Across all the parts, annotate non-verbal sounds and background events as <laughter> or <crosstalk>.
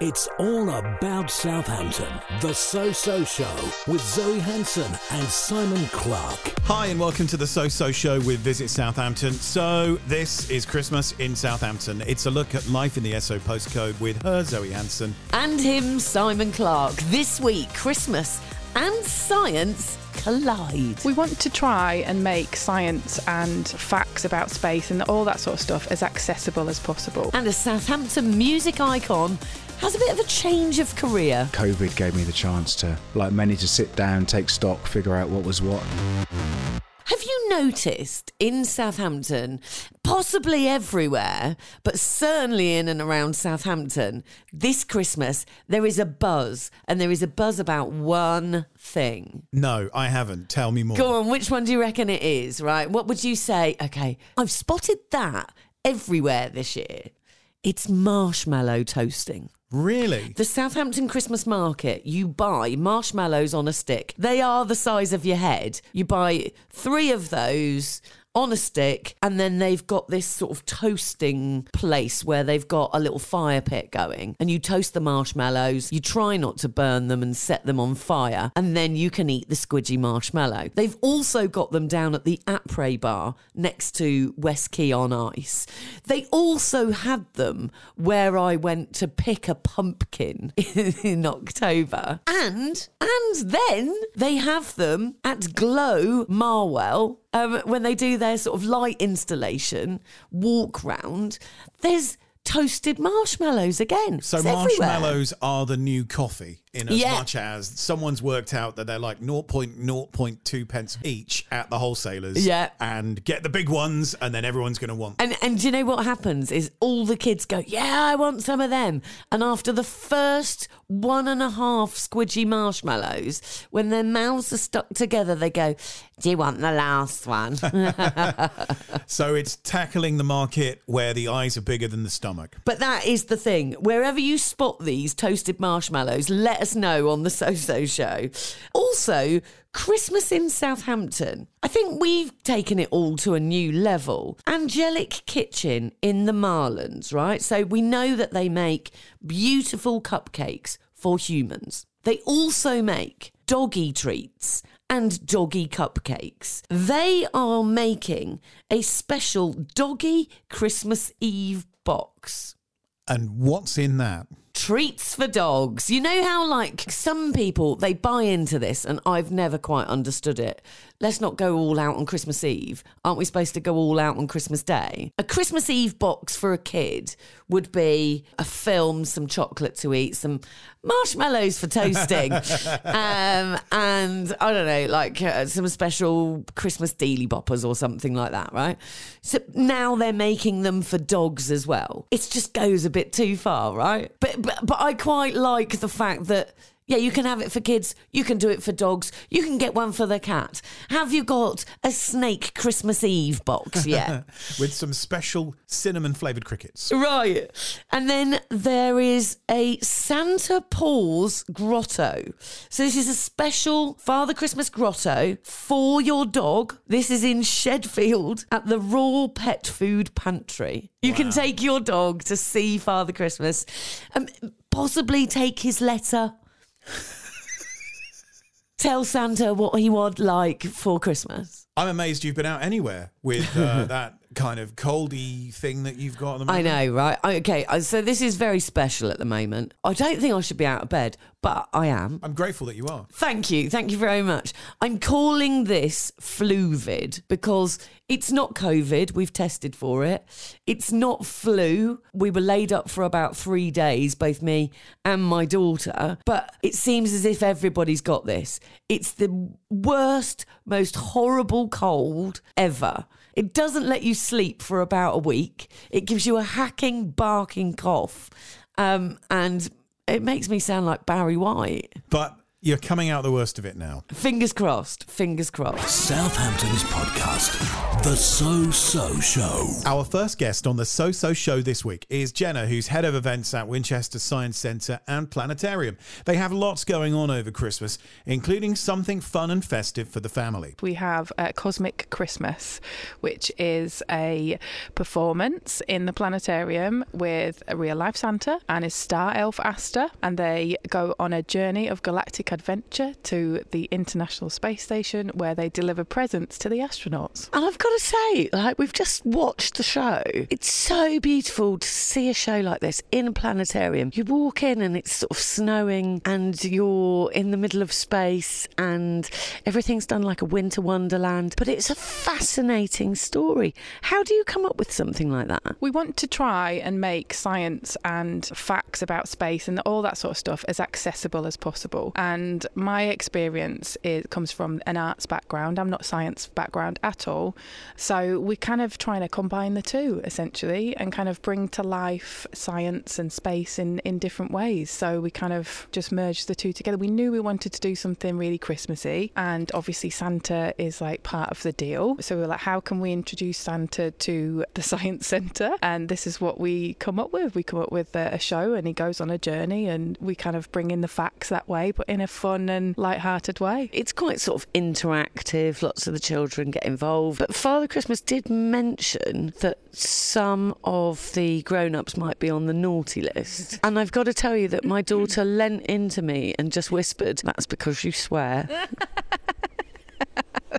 It's all about Southampton. The So So Show with Zoe Hanson and Simon Clarke. Hi, and welcome to the So So Show with Visit Southampton. So, this is Christmas in Southampton. It's a look at life in the SO postcode with her, Zoe Hanson. And him, Simon Clarke. This week, Christmas and science collide. We want to try and make science and facts about space and all that sort of stuff as accessible as possible. And a Southampton music icon has a bit of a change of career. COVID gave me the chance to, like many, to sit down, take stock, figure out what was what. Have you noticed in Southampton, possibly everywhere, but certainly in and around Southampton, this Christmas, there is a buzz, and there is a buzz about one thing. No, I haven't. Tell me more. Go on, which one do you reckon it is, right? What would you say? Okay, I've spotted that everywhere this year. It's marshmallow toasting. Really? The Southampton Christmas market, you buy marshmallows on a stick. They are the size of your head. You buy three of those on a stick, and then they've got this sort of toasting place where they've got a little fire pit going, and you toast the marshmallows. You try not to burn them and set them on fire, and then you can eat the squidgy marshmallow. They've also got them down at the Après bar next to West Quay on Ice. They also had them where I went to pick a pumpkin <laughs> in October, and and then they have them at Glow Marwell um, when they do their sort of light installation walk round, there's toasted marshmallows again. So It's marshmallows are the new coffee in as Yeah. much as someone's worked out that they're like 0.0.2 pence each at the wholesalers. Yeah. And get the big ones and then everyone's going to want. And and do you know what happens is all the kids go, yeah, I want some of them. And after the first one and a half squidgy marshmallows, when their mouths are stuck together, they go, do you want the last one? <laughs> So it's tackling the market where the eyes are bigger than the stomach. But that is the thing. Wherever you spot these toasted marshmallows, let us know on the <laughs> So So Show. Also, Christmas in Southampton. I think we've taken it all to a new level. Angelic Kitchen in the Marlands, right? So we know that they make beautiful cupcakes for humans. They also make doggy treats and doggy cupcakes. They are making a special doggy Christmas Eve box. And what's in that? Treats for dogs. You know how, like, some people they buy into this, and I've never quite understood it. Let's not go all out on Christmas Eve. Aren't we supposed to go all out on Christmas Day? A Christmas Eve box for a kid would be a film, some chocolate to eat, some marshmallows for toasting, <laughs> um, and I don't know, like uh, some special Christmas dealy boppers or something like that, right? So now they're making them for dogs as well. It just goes a bit too far, right? But but, but I quite like the fact that. Yeah, you can have it for kids. You can do it for dogs. You can get one for the cat. Have you got a snake Christmas Eve box <laughs> yet? With some special cinnamon flavoured crickets. Right. And then there is a Santa Paws grotto. So this is a special Father Christmas grotto for your dog. This is in Shedfield at the Raw Pet Food Pantry. You can take your dog to see Father Christmas and possibly take his letter. <laughs> Tell Santa what he would like for Christmas. I'm amazed you've been out anywhere with uh, <laughs> that kind of coldy thing that you've got I know, right? Okay, so this is very special at the moment. I don't think I should be out of bed, but I am. I'm grateful that you are. Thank you. Thank you very much. I'm calling this Fluvid because it's not COVID. We've tested for it. It's not flu. We were laid up for about three days, both me and my daughter. But it seems as if everybody's got this. It's the worst, most horrible cold ever. It doesn't let you sleep for about a week. It gives you a hacking, barking cough. Um, and it makes me sound like Barry White. But you're coming out the worst of it now. Fingers crossed. Fingers crossed. Southampton's podcast, The So So Show. Our first guest on the So So Show this week is Jenna, who's head of events at Winchester Science Centre and Planetarium. They have lots going on over Christmas, including something fun and festive for the family. We have uh, Cosmic Christmas, which is a performance in the planetarium with a real life Santa and his star elf Asta, and they go on a journey of galactic adventure to the International Space Station where they deliver presents to the astronauts. And I've got to say, like, we've just watched the show. It's so beautiful to see a show like this in a planetarium. You walk in and it's sort of snowing, and you're in the middle of space, and everything's done like a winter wonderland. But it's a fascinating story. How do you come up with something like that? We want to try and make science and facts about space and all that sort of stuff as accessible as possible. And my experience is, comes from an arts background. I'm not science background at all. So we're kind of trying to combine the two essentially and kind of bring to life science and space in, in different ways. So we kind of just merged the two together. We knew we wanted to do something really Christmassy and obviously Santa is like part of the deal. So we were like, how can we introduce Santa to the <laughs> Science Centre? And this is what we come up with. We come up with a, a show and he goes on a journey and we kind of bring in the facts that way, but in a fun and light-hearted way. It's quite sort of interactive, lots of the children get involved. But Father Christmas did mention that some of the grown ups might be on the naughty list. And I've got to tell you that my daughter leant into me and just whispered, That's because you swear.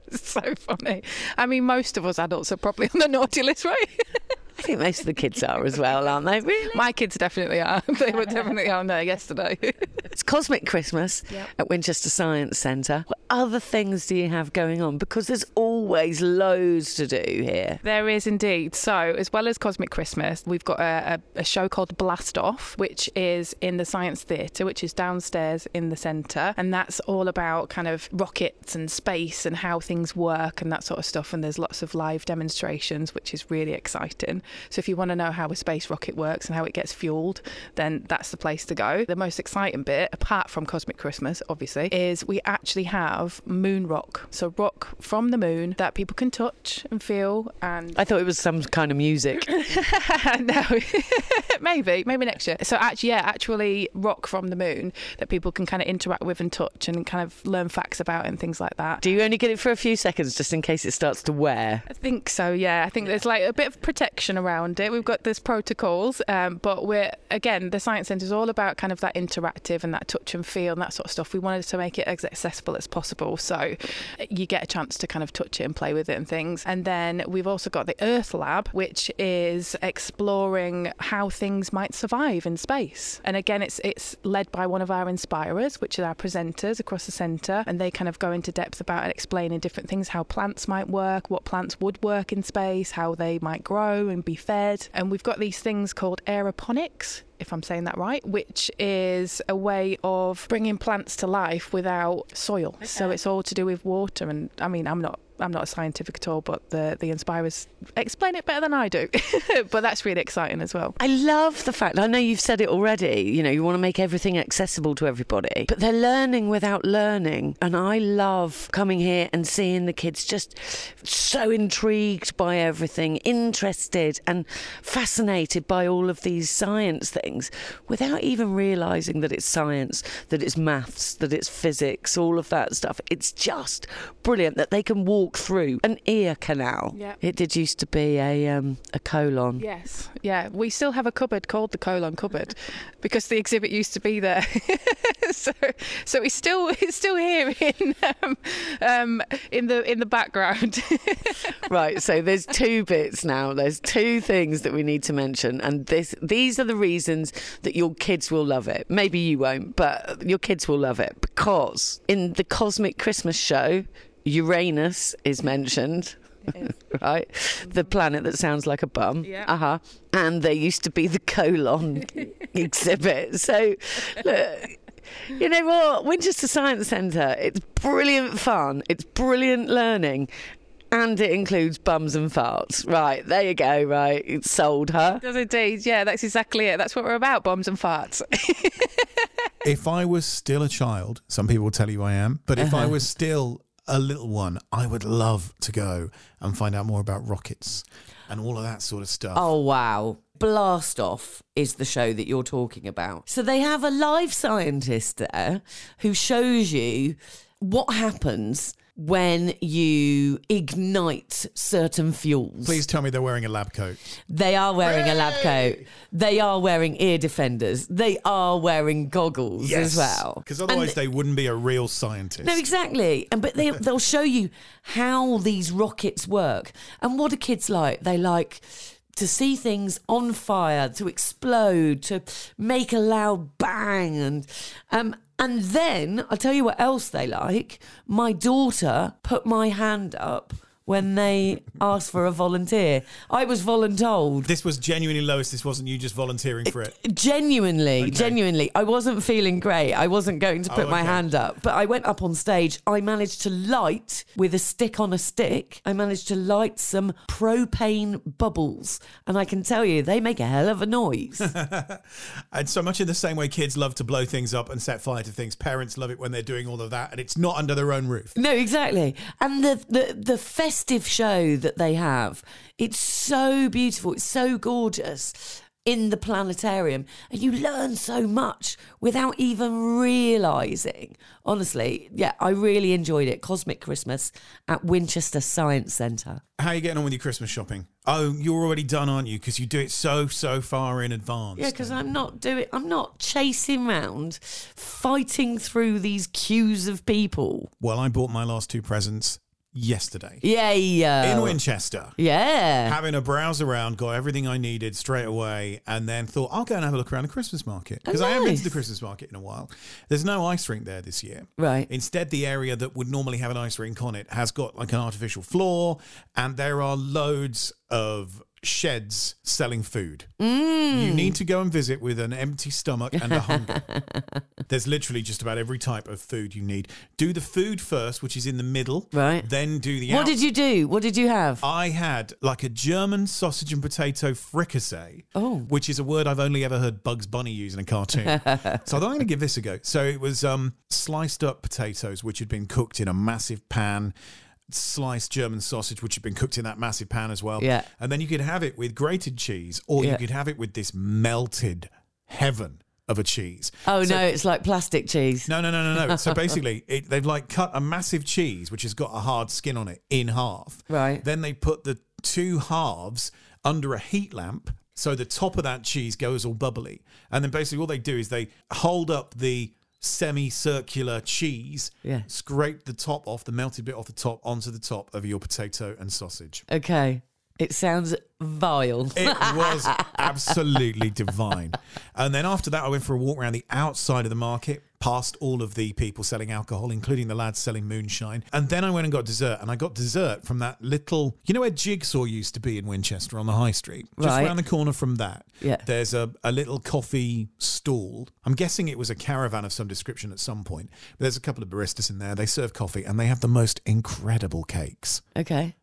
It's <laughs> so funny. I mean, most of us adults are probably on the naughty list, right? <laughs> I think most of the kids are as well, aren't they? Really? My kids definitely are. <laughs> They were <laughs> definitely on there yesterday. It's Cosmic Christmas Yep. at Winchester Science Centre. What other things do you have going on? Because there's always loads to do here. There is indeed. So, as well as Cosmic Christmas, we've got a, a, a show called Blast Off, which is in the Science Theatre, which is downstairs in the centre. And that's all about kind of rockets and space and how things work and that sort of stuff. And there's lots of live demonstrations, which is really exciting. So, if you want to know how a space rocket works and how it gets fueled, then that's the place to go. The most exciting bit, apart from Cosmic Christmas, obviously, is we actually have moon rock. So, rock from the moon that people can touch and feel and I thought it was some kind of music. <laughs> no, <laughs> maybe, maybe next year. So actually, yeah, actually rock from the moon that people can kind of interact with and touch and kind of learn facts about and things like that. Do you only get it for a few seconds just in case it starts to wear? I think so. Yeah, I think there's like a bit of protection around it. We've got this protocols, um, but we're again the science centre is all about kind of that interactive and that touch and feel and that sort of stuff. We wanted to make it as accessible as possible, so you get a chance to kind of touch it and play with it and things. And then we've also got the Earth Lab, which is exploring how things might survive in space. And again, it's it's led by one of our inspirers, which are our presenters across the centre, and they kind of go into depth about explaining different things, how plants might work, what plants would work in space, how they might grow and be fed. And we've got these things called aeroponics, if I'm saying that right, which is a way of bringing plants to life without soil. So it's all to do with water. And I mean, I'm not. I'm not a scientific at all, but the the inspirers explain it better than I do. <laughs> but that's really exciting as well. I love the fact, I know you've said it already, you know, you want to make everything accessible to everybody, but they're learning without learning. And I love coming here and seeing the kids just so intrigued by everything, interested and fascinated by all of these science things without even realizing that it's science, that it's maths, that it's physics, all of that stuff. It's just brilliant that they can walk through an ear canal. Yeah. It did used to be a um, a colon. Yes, yeah. We still have a cupboard called the colon cupboard <laughs> because the exhibit used to be there. <laughs> so, so it's still <laughs> it's still here in um, um, in the in the background. Right, so there's two bits now. There's two things that we need to mention, and this these are the reasons that your kids will love it. Maybe you won't, but your kids will love it because in the Cosmic Christmas show, Uranus is mentioned. <laughs> right, the planet that sounds like a bum. Yeah. Uh huh. And there used to be the colon <laughs> exhibit. So, look, you know what? Winchester Science Centre, it's brilliant fun, it's brilliant learning, and it includes bums and farts. Right, there you go, right. It's sold her. Does indeed, yeah. That's exactly it. That's what we're about: bombs and farts. <laughs> if I was still a child, some people will tell you I am, but if I Uh-huh. was still a little one, I would love to go and find out more about rockets and all of that sort of stuff. Oh, wow. Blast Off is the show that you're talking about. So they have a live scientist there who shows you what happens when you ignite certain fuels. Please tell me they're wearing a lab coat. They are wearing a lab coat. They are wearing ear defenders. They are wearing goggles as well. Because otherwise And- they wouldn't be a real scientist. no, exactly. And but they <laughs> they'll show you how these rockets work and what are kids like. They like to see things on fire, to explode, to make a loud bang, and um, and then I'll tell you what else they like. My daughter put my hand up when they asked for a volunteer. I was voluntold. This was genuinely Lois. This wasn't you just volunteering for it. Genuinely, genuinely, I wasn't feeling great. I wasn't going to oh, put Oh, my hand up, but I went up on stage. I managed to light with a stick on a stick. I managed to light some propane bubbles, and I can tell you, they make a hell of a noise. <laughs> And so much in the same way kids love to blow things up and set fire to things, parents love it when they're doing all of that and it's not under their own roof. no, exactly. And the, the the festive show that they have, it's so beautiful. It's so gorgeous. In the planetarium, and you learn so much without even realizing. Honestly, yeah, I really enjoyed it. Cosmic Christmas at Winchester Science Centre. How are you getting on with your Christmas shopping? Oh, you're already done, aren't you? Because you do it so, so far in advance. Yeah, because I'm not doing. I'm not chasing round, fighting through these queues of people. Well, I bought my last two presents yesterday Yeah, yeah, in Winchester. yeah. Having a browse around, got everything I needed straight away, and then thought I'll go and have a look around the Christmas market because oh, I haven't been to the. Christmas market in a while. There's no ice rink there this year. Right. Instead, the area that would normally have an ice rink on it has got like an artificial floor, and there are loads of sheds selling food. Mm. You need to go and visit with an empty stomach and a hunger. <laughs> There's literally just about every type of food you need. Do the food first, which is in the middle. Right. Then do the What out- did you do? What did you have? I had like a German sausage and potato fricassee, Oh. which is a word I've only ever heard Bugs Bunny use in a cartoon. <laughs> so I thought I'm going to give this a go. So it was um, sliced up potatoes, which had been cooked in a massive pan. Sliced German sausage, which had been cooked in that massive pan as well. Yeah. And then you could have it with grated cheese, or you could have it with this melted heaven of a cheese. oh So- no, it's like plastic cheese. no, no, no, no, no. So <laughs> basically, it, they've like cut a massive cheese, which has got a hard skin on it, in half. Right. Then they put the two halves under a heat lamp. So the top of that cheese goes all bubbly. And then basically, all they do is they hold up the semicircular cheese, Yeah. scrape the top off, the melted bit off the top, onto the top of your potato and sausage. Okay, it sounds vile. It was absolutely divine. And then after that, I went for a walk around the outside of the market, past all of the people selling alcohol, including the lads selling moonshine. And then I went and got dessert. And I got dessert from that little, you know where Jigsaw used to be in Winchester on the high street? Just Right. around the corner from that. Yeah. There's a, a little coffee stall. I'm guessing it was a caravan of some description at some point. But there's a couple of baristas in there. They serve coffee and they have the most incredible cakes. okay.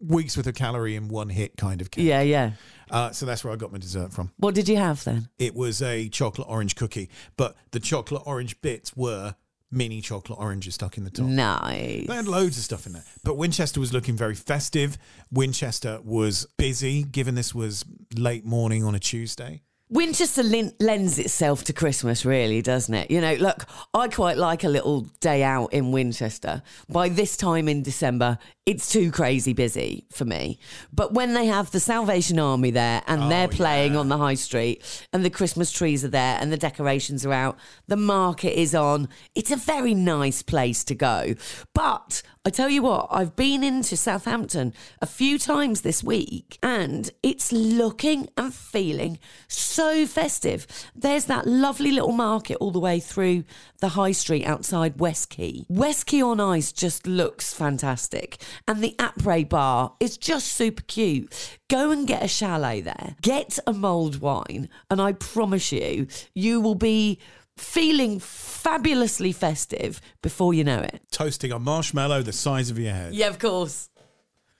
Week's worth of calorie in one hit kind of cake. Yeah, yeah. Uh, so that's where I got my dessert from. What did you have then? It was a chocolate orange cookie, but the chocolate orange bits were mini chocolate oranges stuck in the top. Nice. They had loads of stuff in there. But Winchester was looking very festive. Winchester was busy, given this was late morning on a Tuesday. Winchester lin- lends itself to Christmas, really, doesn't it? You know, look, I quite like a little day out in Winchester. By this time in December, it's too crazy busy for me. But when they have the Salvation Army there and they're oh, playing on the high street and the Christmas trees are there and the decorations are out, the market is on, it's a very nice place to go. But I tell you what, I've been into Southampton a few times this week and it's looking and feeling so festive. There's that lovely little market all the way through the high street outside West Quay. West Quay on Ice just looks fantastic. And the Après bar is just super cute. Go and get a chalet there, get a mulled wine, and I promise you, you will be feeling fabulously festive before you know it. Toasting a marshmallow the size of your head. Yeah, of course.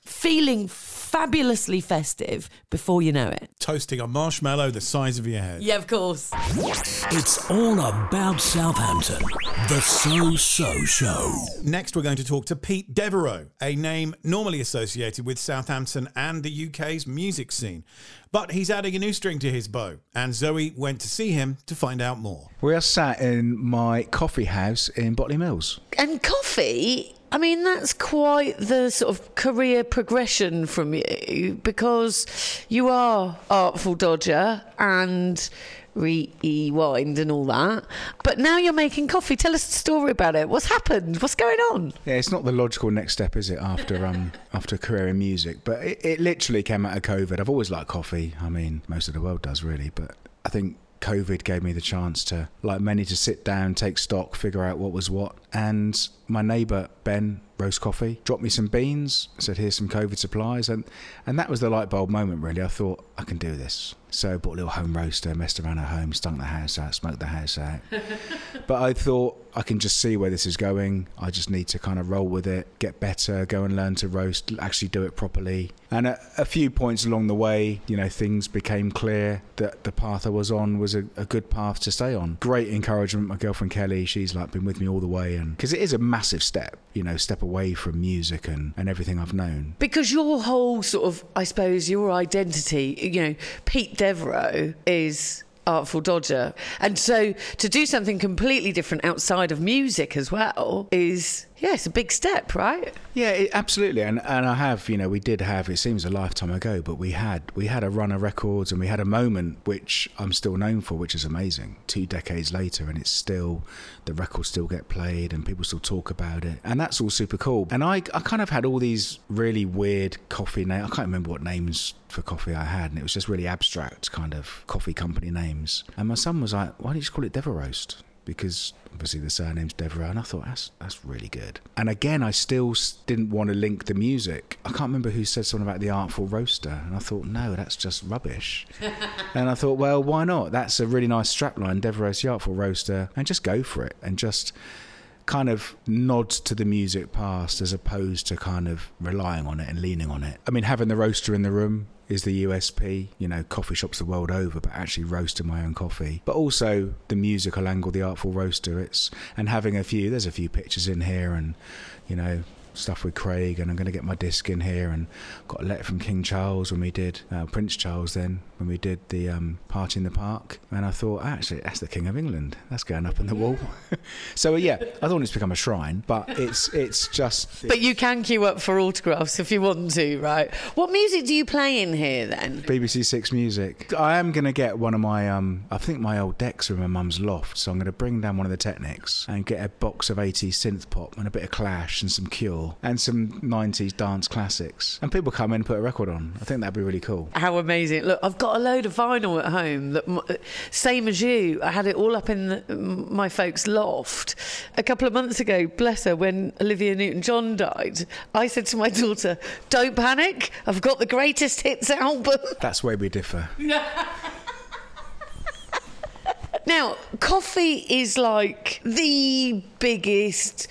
feeling fabulously festive before you know it. Toasting a marshmallow the size of your head. Yeah, of course. It's all about Southampton. The So So Show. Next, we're going to talk to Pete Devereux, a name normally associated with Southampton and the UK's music scene. But he's adding a new string to his bow, and Zoe went to see him to find out more. We are sat in my coffee house in Botley Mills. And coffee, I mean, that's quite the sort of career progression from you because you are Artful Dodger and rewind and all that. But now you're making coffee. Tell us the story about it. What's happened? What's going on? Yeah, it's not the logical next step, is it? After um <laughs> after a career in music, but it, it literally came out of COVID. I've always liked coffee. I mean, most of the world does really, but I think COVID gave me the chance to, like many, to sit down, take stock, figure out what was what. And my neighbour Ben roast coffee, dropped me some beans, said here's some COVID supplies, and and that was the light bulb moment. Really, I thought I can do this. So I bought a little home roaster, messed around at home, stunk the house out, smoked the house out. <laughs> but I thought I can just see where this is going. I just need to kind of roll with it, get better, go and learn to roast, actually do it properly. And at a few points along the way, you know, things became clear that the path I was on was a, a good path to stay on. Great encouragement. My girlfriend Kelly, she's like been with me all the way, and because it is a massive step, you know, step away from music and, and everything I've known. Because your whole sort of, I suppose, your identity, you know, Pete Devereux is Artful Dodger. And so to do something completely different outside of music as well is, yeah, it's a big step, right? Yeah, it, absolutely, and and I have, you know, we did have. It seems a lifetime ago, but we had we had a run of records, and we had a moment which I'm still known for, which is amazing. Two decades later, and it's still the records still get played, and people still talk about it, and that's all super cool. And I I kind of had all these really weird coffee names. I can't remember what names for coffee I had, and it was just really abstract kind of coffee company names. And my son was like, "Why don't you just call it Deveroast?" Because obviously the surname's Devereux, and I thought that's that's really good. And again, I still didn't want to link the music. I can't remember who said something about the Artful Roaster, and I thought no, that's just rubbish. <laughs> and I thought, well, why not? That's a really nice strapline, Devereux's the Artful Roaster, and just go for it, and just kind of nods to the music past as opposed to kind of relying on it and leaning on it. I mean, having the roaster in the room is the USP. You know, coffee shops the world over, but actually roasting my own coffee. But also the musical angle, the artful roaster. It's and having a few. There's a few pictures in here, and you know, stuff with Craig, and I'm going to get my disc in here. And got a letter from King Charles when we did uh, Prince Charles then when we did the um, party in the park. And I thought, actually, that's the King of England. That's going up in the wall. <laughs> so yeah, I thought it's become a shrine, but it's it's just. But you can queue up for autographs if you want to, right? What music do you play in here then? BBC Six Music. I am going to get one of my, um, I think my old decks are in my mum's loft, so I'm going to bring down one of the Technics and get a box of 80s synth pop and a bit of Clash and some Cure and some 90s dance classics. And people come in and put a record on. I think that'd be really cool. How amazing! Look, I've got a load of vinyl at home. That same as you, I had it all up in the, my folks' loft. A couple of months ago, bless her, when Olivia Newton-John died, I said to my daughter, "Don't panic. I've got the greatest hits album." <laughs> That's where we differ. Now, coffee is like the biggest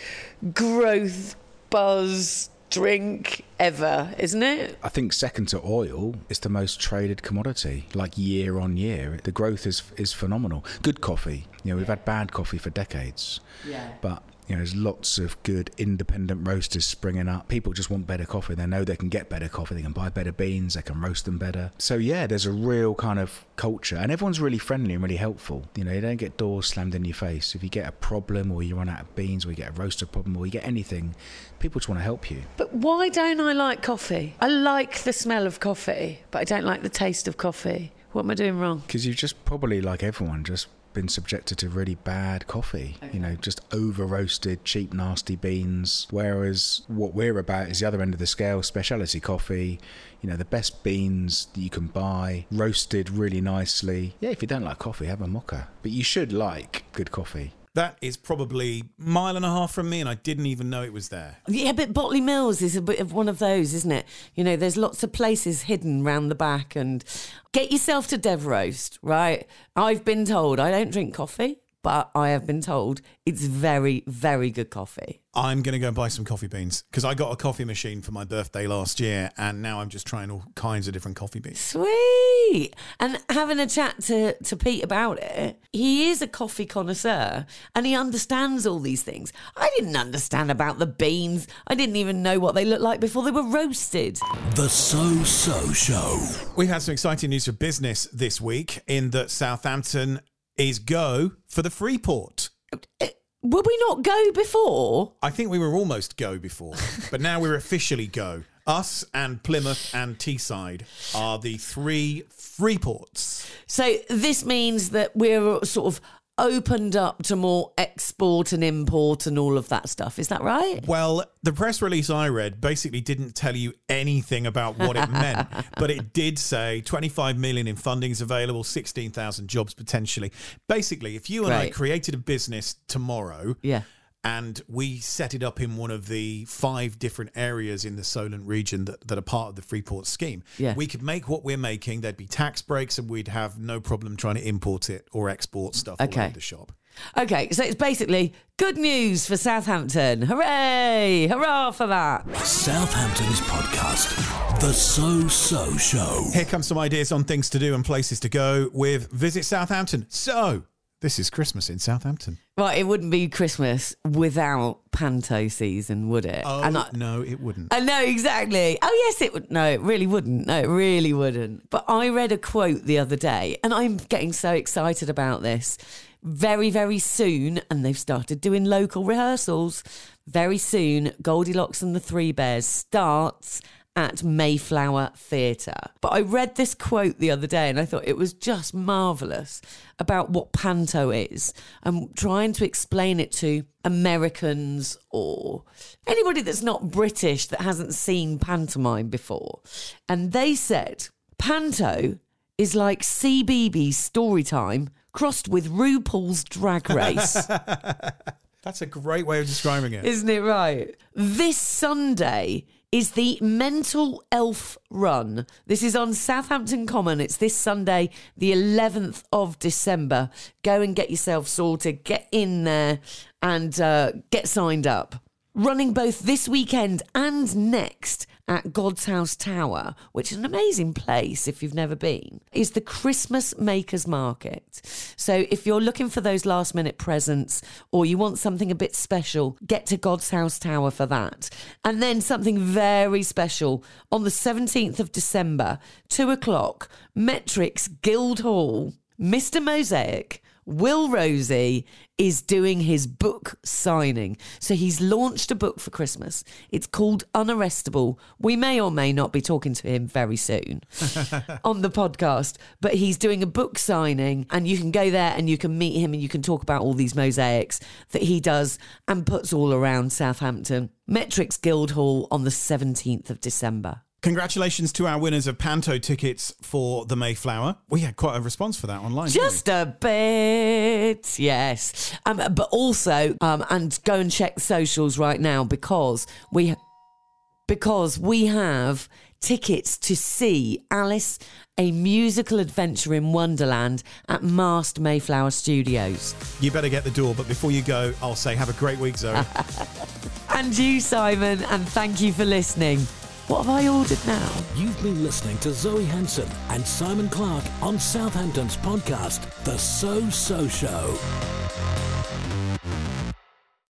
growth buzz drink ever, isn't it? I think second to oil, it's the most traded commodity. Like year on year, the growth is is phenomenal. Good coffee, you know, we've had bad coffee for decades. Yeah. But you know, there's lots of good independent roasters springing up. People just want better coffee. They know they can get better coffee. They can buy better beans. They can roast them better. So yeah, there's a real kind of culture, and everyone's really friendly and really helpful. You know, you don't get doors slammed in your face. If you get a problem, or you run out of beans, or you get a roaster problem, or you get anything, people just want to help you. But why don't I like coffee? I like the smell of coffee, but I don't like the taste of coffee. What am I doing wrong? Because you've just probably, like everyone, just been subjected to really bad coffee. You know, just over roasted, cheap, nasty beans. Whereas what we're about is the other end of the scale specialty coffee. You know, the best beans that you can buy, roasted really nicely. Yeah, if you don't like coffee, have a mocha. But you should like good coffee. That is probably mile and a half from me, and I didn't even know it was there. Yeah, but Botley Mills is a bit of one of those, isn't it? You know, there's lots of places hidden round the back, and get yourself to Deveroast, right? I've been told I don't drink coffee, but I have been told it's very, very good coffee. I'm going to go and buy some coffee beans because I got a coffee machine for my birthday last year, and now I'm just trying all kinds of different coffee beans. Sweet. And having a chat to, to Pete about it, he is a coffee connoisseur and he understands all these things. I didn't understand about the beans. I didn't even know what they looked like before they were roasted. The So So Show. We've had some exciting news for business this week in that Southampton is go for the Freeport. Uh, were we not go before? I think we were almost go before, <laughs> but now we're officially go. Us and Plymouth and Teesside are the three Freeports. So this means that we're sort of opened up to more export and import and all of that stuff. Is that right? Well, the press release I read basically didn't tell you anything about what it meant, <laughs> but it did say 25 million in funding is available, 16,000 jobs potentially. Basically, if you and I created a business tomorrow, Yeah. And we set it up in one of the five different areas in the Solent region that, that are part of the Freeport scheme. Yeah. We could make what we're making, there'd be tax breaks, and we'd have no problem trying to import it or export stuff all Okay. over the shop. Okay, so it's basically good news for Southampton. Hooray! Hurrah for that. Southampton's podcast. The So So Show. Here comes some ideas on things to do and places to go with Visit Southampton. So, this is Christmas in Southampton. Right, it wouldn't be Christmas without panto season, would it? Oh, I- no, it wouldn't. I know exactly. Oh yes, it would. No, it really wouldn't. No, it really wouldn't. But I read a quote the other day, and I'm getting so excited about this. Very, very soon, and they've started doing local rehearsals. Very soon, Goldilocks and the Three Bears starts at Mayflower Theatre. But I read this quote the other day and I thought it was just marvellous about what panto is and trying to explain it to Americans or anybody that's not British that hasn't seen pantomime before. And they said, panto is like CBeebies story time crossed with RuPaul's drag race. <laughs> That's a great way of describing it. Isn't it right? This Sunday is the Mental Elf Run. This is on Southampton Common. It's this Sunday, the 11th of December. Go and get yourself sorted, get in there and uh, get signed up. Running both this weekend and next at God's House Tower, which is an amazing place if you've never been, is the Christmas Makers Market. So if you're looking for those last minute presents or you want something a bit special, get to God's House Tower for that. And then something very special on the 17th of December, two o'clock, Mettricks Guildhall, Mr. Mosaic. Will Rosie is doing his book signing. So he's launched a book for Christmas. It's called Unarrestable. We may or may not be talking to him very soon <laughs> on the podcast, but he's doing a book signing and you can go there and you can meet him and you can talk about all these mosaics that he does and puts all around Southampton. Mettricks Guildhall on the 17th of December. Congratulations to our winners of Panto tickets for the Mayflower. We had quite a response for that online. Just a bit, yes. Um, but also, um, and go and check the socials right now because we because we have tickets to see Alice, a musical adventure in Wonderland at Mast Mayflower Studios. You better get the door, but before you go, I'll say have a great week, Zoe. <laughs> And you, Simon, and thank you for listening. What have I ordered now? You've been listening to Zoe Hanson and Simon Clarke on Southampton's podcast, The So So Show.